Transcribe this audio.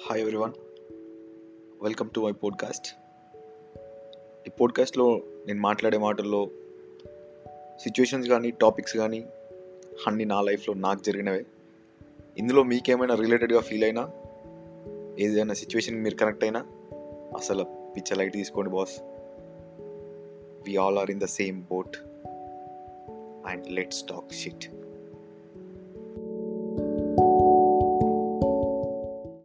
Hi everyone welcome to my podcast ఈ పోడ్కాస్ట్లో నేను మాట్లాడే మాటల్లో సిచ్యువేషన్స్ కానీ టాపిక్స్ కానీ అన్ని నా లైఫ్లో నాకు జరిగినవే. ఇందులో మీకేమైనా రిలేటెడ్గా ఫీల్ అయినా ఏదైనా సిచ్యువేషన్ మీరు కనెక్ట్ అయినా అసలు పిచ్చ లైట్ తీసుకోండి boss we all are in the same boat and let's talk shit